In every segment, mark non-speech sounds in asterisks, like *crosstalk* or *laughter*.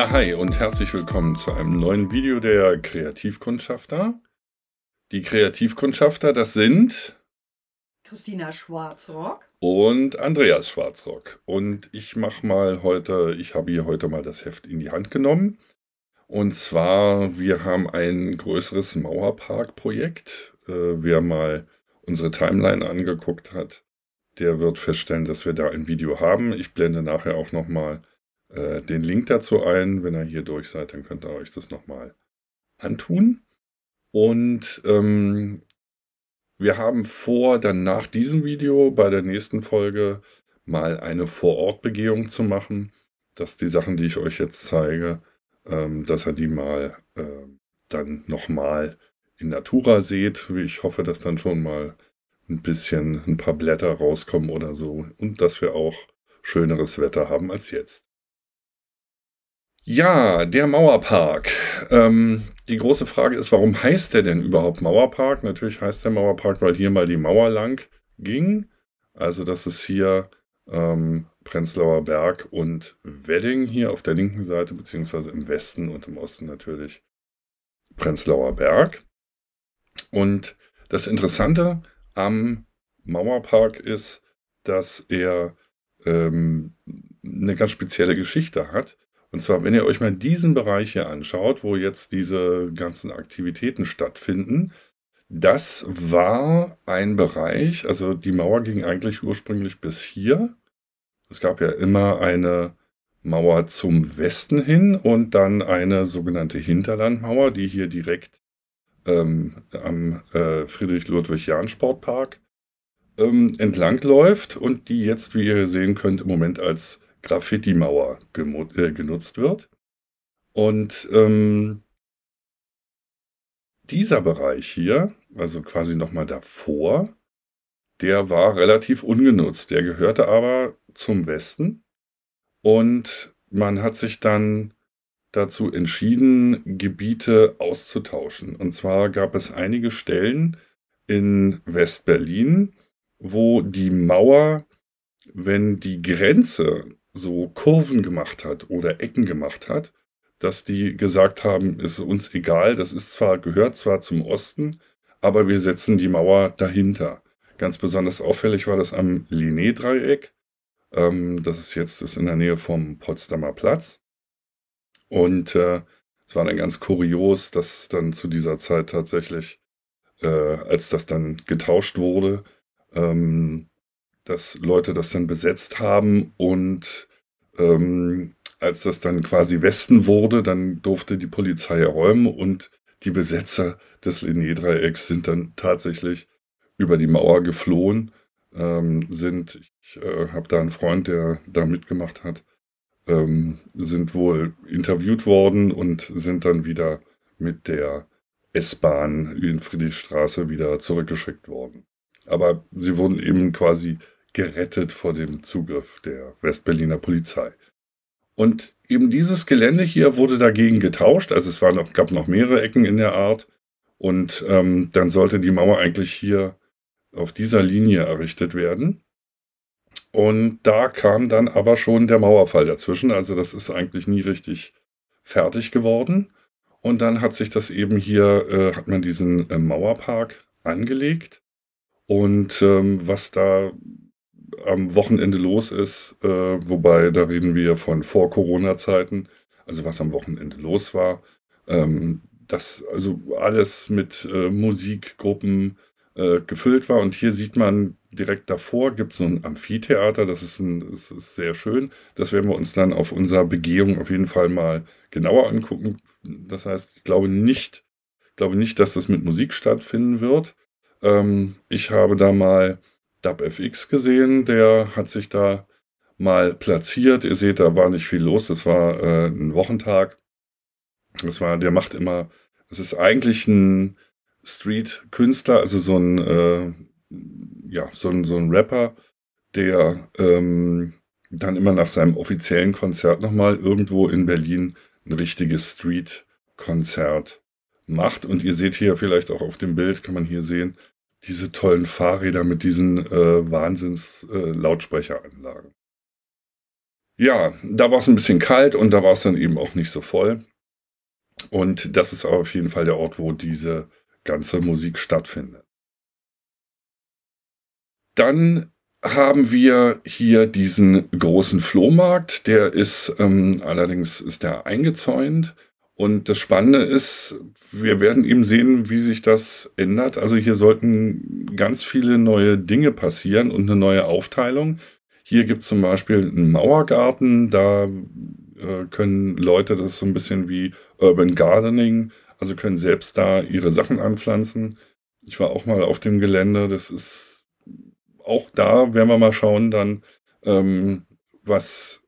Ja, hi und herzlich willkommen zu einem neuen Video der Kreativkundschafter. Die Kreativkundschafter, das sind Christina Schwarzrock und Andreas Schwarzrock. Und ich mache mal heute, ich habe hier heute mal das Heft in die Hand genommen. Und zwar, wir haben ein größeres Mauerpark-Projekt. Äh, wer mal unsere Timeline angeguckt hat, der wird feststellen, dass wir da ein Video haben. Ich blende nachher auch nochmal äh, den Link dazu ein. Wenn ihr hier durch seid, dann könnt ihr euch das nochmal antun. Und ähm, wir haben vor, dann nach diesem Video bei der nächsten Folge mal eine Vorortbegehung zu machen, dass die Sachen, die ich euch jetzt zeige, ähm, dass ihr die mal äh, dann nochmal in Natura seht. Ich hoffe, dass dann schon mal ein bisschen ein paar Blätter rauskommen oder so und dass wir auch schöneres Wetter haben als jetzt. Ja, der Mauerpark. Ähm, die große Frage ist, warum heißt der denn überhaupt Mauerpark? Natürlich heißt der Mauerpark, weil hier mal die Mauer lang ging. Also das ist hier ähm, Prenzlauer Berg und Wedding hier auf der linken Seite, beziehungsweise im Westen und im Osten natürlich Prenzlauer Berg. Und das Interessante am Mauerpark ist, dass er ähm, eine ganz spezielle Geschichte hat. Und zwar, wenn ihr euch mal diesen Bereich hier anschaut, wo jetzt diese ganzen Aktivitäten stattfinden, das war ein Bereich, also die Mauer ging eigentlich ursprünglich bis hier. Es gab ja immer eine Mauer zum Westen hin und dann eine sogenannte Hinterlandmauer, die hier direkt ähm, am äh, Friedrich-Ludwig-Jahn-Sportpark ähm, entlang und die jetzt, wie ihr sehen könnt, im Moment als Graffiti-Mauer äh, genutzt wird. Und ähm, dieser Bereich hier, also quasi nochmal davor, der war relativ ungenutzt. Der gehörte aber zum Westen. Und man hat sich dann dazu entschieden, Gebiete auszutauschen. Und zwar gab es einige Stellen in West-Berlin, wo die Mauer, wenn die Grenze so Kurven gemacht hat oder Ecken gemacht hat, dass die gesagt haben, ist uns egal, das ist zwar, gehört zwar zum Osten, aber wir setzen die Mauer dahinter. Ganz besonders auffällig war das am Linné-Dreieck. Ähm, das ist jetzt ist in der Nähe vom Potsdamer Platz. Und äh, es war dann ganz kurios, dass dann zu dieser Zeit tatsächlich, äh, als das dann getauscht wurde, ähm, dass Leute das dann besetzt haben und ähm, als das dann quasi Westen wurde, dann durfte die Polizei räumen und die Besetzer des Linné-Dreiecks sind dann tatsächlich über die Mauer geflohen, ähm, sind, ich äh, habe da einen Freund, der da mitgemacht hat, ähm, sind wohl interviewt worden und sind dann wieder mit der S-Bahn in Friedrichstraße wieder zurückgeschickt worden. Aber sie wurden eben quasi gerettet vor dem Zugriff der Westberliner Polizei. Und eben dieses Gelände hier wurde dagegen getauscht. Also es noch, gab noch mehrere Ecken in der Art. Und ähm, dann sollte die Mauer eigentlich hier auf dieser Linie errichtet werden. Und da kam dann aber schon der Mauerfall dazwischen. Also das ist eigentlich nie richtig fertig geworden. Und dann hat sich das eben hier, äh, hat man diesen äh, Mauerpark angelegt. Und ähm, was da am Wochenende los ist, äh, wobei da reden wir von Vor-Corona-Zeiten, also was am Wochenende los war. Ähm, das also alles mit äh, Musikgruppen äh, gefüllt war. Und hier sieht man direkt davor gibt es so ein Amphitheater, das ist, ein, das ist sehr schön. Das werden wir uns dann auf unserer Begehung auf jeden Fall mal genauer angucken. Das heißt, ich glaube nicht, glaube nicht, dass das mit Musik stattfinden wird. Ähm, ich habe da mal DubFX gesehen, der hat sich da mal platziert. Ihr seht, da war nicht viel los. Das war äh, ein Wochentag. Das war, der macht immer, es ist eigentlich ein Street-Künstler, also so ein, äh, ja, so ein, so ein Rapper, der ähm, dann immer nach seinem offiziellen Konzert nochmal irgendwo in Berlin ein richtiges Street-Konzert macht. Und ihr seht hier vielleicht auch auf dem Bild, kann man hier sehen, diese tollen Fahrräder mit diesen äh, Wahnsinns-Lautsprecheranlagen. Äh, ja, da war es ein bisschen kalt und da war es dann eben auch nicht so voll. Und das ist auf jeden Fall der Ort, wo diese ganze Musik stattfindet. Dann haben wir hier diesen großen Flohmarkt, der ist ähm, allerdings ist der eingezäunt. Und das Spannende ist, wir werden eben sehen, wie sich das ändert. Also hier sollten ganz viele neue Dinge passieren und eine neue Aufteilung. Hier gibt es zum Beispiel einen Mauergarten, da äh, können Leute, das so ein bisschen wie Urban Gardening, also können selbst da ihre Sachen anpflanzen. Ich war auch mal auf dem Gelände, das ist auch da, werden wir mal schauen dann, ähm, was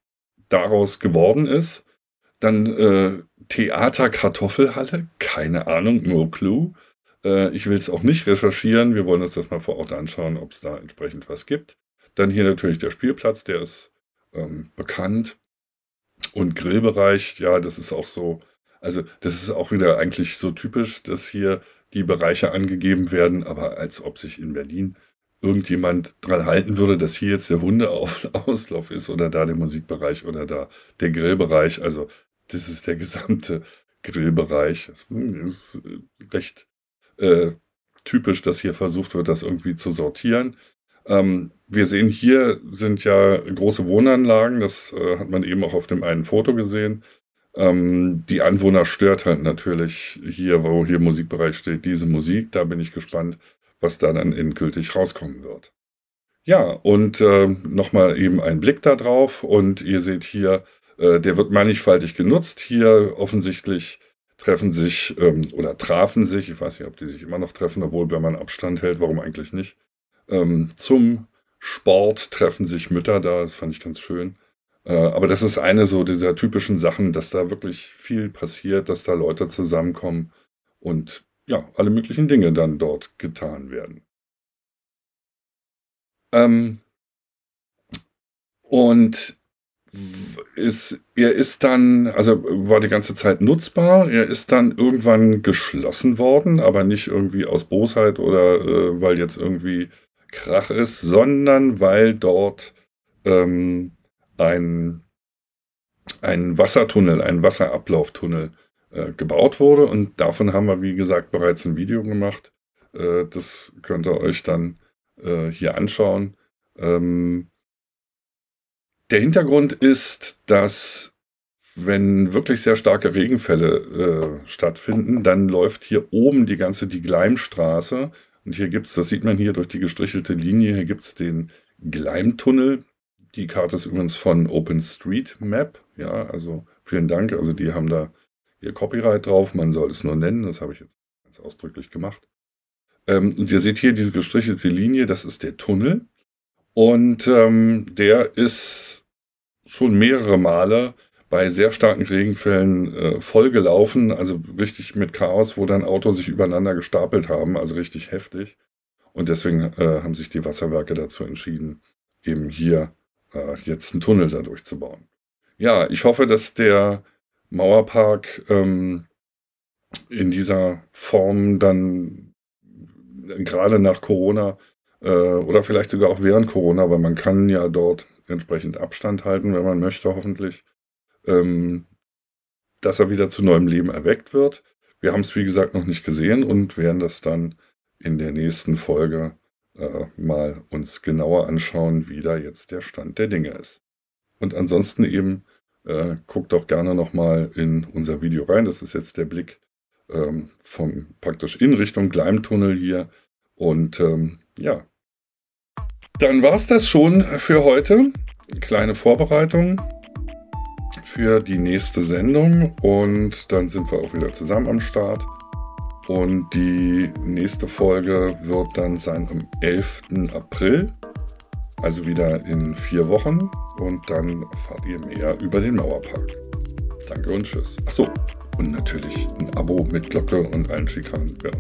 daraus geworden ist. Dann äh, Theater Kartoffelhalle, keine Ahnung, no clue. Äh, ich will es auch nicht recherchieren, wir wollen uns das mal vor Ort anschauen, ob es da entsprechend was gibt. Dann hier natürlich der Spielplatz, der ist ähm, bekannt. Und Grillbereich, ja, das ist auch so, also das ist auch wieder eigentlich so typisch, dass hier die Bereiche angegeben werden, aber als ob sich in Berlin irgendjemand dran halten würde, dass hier jetzt der Hundeauslauf *laughs* ist oder da der Musikbereich oder da der Grillbereich. Also das ist der gesamte Grillbereich. Das ist recht äh, typisch, dass hier versucht wird, das irgendwie zu sortieren. Ähm, wir sehen hier sind ja große Wohnanlagen, das äh, hat man eben auch auf dem einen Foto gesehen. Ähm, die Anwohner stört halt natürlich hier, wo hier Musikbereich steht, diese Musik. Da bin ich gespannt, was da dann endgültig rauskommen wird. Ja, und äh, nochmal eben ein Blick da drauf und ihr seht hier, äh, der wird mannigfaltig genutzt. Hier offensichtlich treffen sich ähm, oder trafen sich, ich weiß nicht, ob die sich immer noch treffen, obwohl wenn man Abstand hält, warum eigentlich nicht, ähm, zum Sport treffen sich Mütter da, das fand ich ganz schön. Äh, aber das ist eine so dieser typischen Sachen, dass da wirklich viel passiert, dass da Leute zusammenkommen und ja, alle möglichen Dinge dann dort getan werden. Ähm, und ist, er ist dann, also war die ganze Zeit nutzbar. Er ist dann irgendwann geschlossen worden, aber nicht irgendwie aus Bosheit oder äh, weil jetzt irgendwie Krach ist, sondern weil dort ähm, ein, ein Wassertunnel, ein Wasserablauftunnel äh, gebaut wurde. Und davon haben wir, wie gesagt, bereits ein Video gemacht. Äh, das könnt ihr euch dann äh, hier anschauen. Ähm, der Hintergrund ist, dass wenn wirklich sehr starke Regenfälle äh, stattfinden, dann läuft hier oben die ganze die Gleimstraße und hier gibt's, das sieht man hier durch die gestrichelte Linie, hier gibt's den Gleimtunnel. Die Karte ist übrigens von OpenStreetMap. Ja, also vielen Dank. Also die haben da ihr Copyright drauf. Man soll es nur nennen. Das habe ich jetzt ganz ausdrücklich gemacht. Ähm, und ihr seht hier diese gestrichelte Linie. Das ist der Tunnel. Und ähm, der ist schon mehrere Male bei sehr starken Regenfällen äh, voll gelaufen, also richtig mit Chaos, wo dann Autos sich übereinander gestapelt haben, also richtig heftig. Und deswegen äh, haben sich die Wasserwerke dazu entschieden, eben hier äh, jetzt einen Tunnel dadurch zu bauen. Ja, ich hoffe, dass der Mauerpark ähm, in dieser Form dann gerade nach Corona äh, oder vielleicht sogar auch während Corona, weil man kann ja dort entsprechend Abstand halten, wenn man möchte, hoffentlich, ähm, dass er wieder zu neuem Leben erweckt wird. Wir haben es, wie gesagt, noch nicht gesehen und werden das dann in der nächsten Folge äh, mal uns genauer anschauen, wie da jetzt der Stand der Dinge ist. Und ansonsten eben äh, guckt doch gerne nochmal in unser Video rein. Das ist jetzt der Blick ähm, vom praktisch in Richtung Gleimtunnel hier. Und ähm, ja, dann war es das schon für heute. Kleine Vorbereitung für die nächste Sendung und dann sind wir auch wieder zusammen am Start. Und die nächste Folge wird dann sein am 11. April, also wieder in vier Wochen. Und dann erfahrt ihr mehr über den Mauerpark. Danke und tschüss. Achso, und natürlich ein Abo mit Glocke und allen Schikanen. Ja.